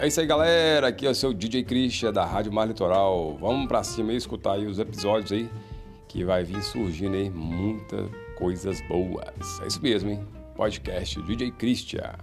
É isso aí, galera. Aqui é o seu DJ Christian da Rádio Mar Litoral. Vamos pra cima e escutar aí os episódios aí que vai vir surgindo aí muitas coisas boas. É isso mesmo, hein? Podcast DJ Christian.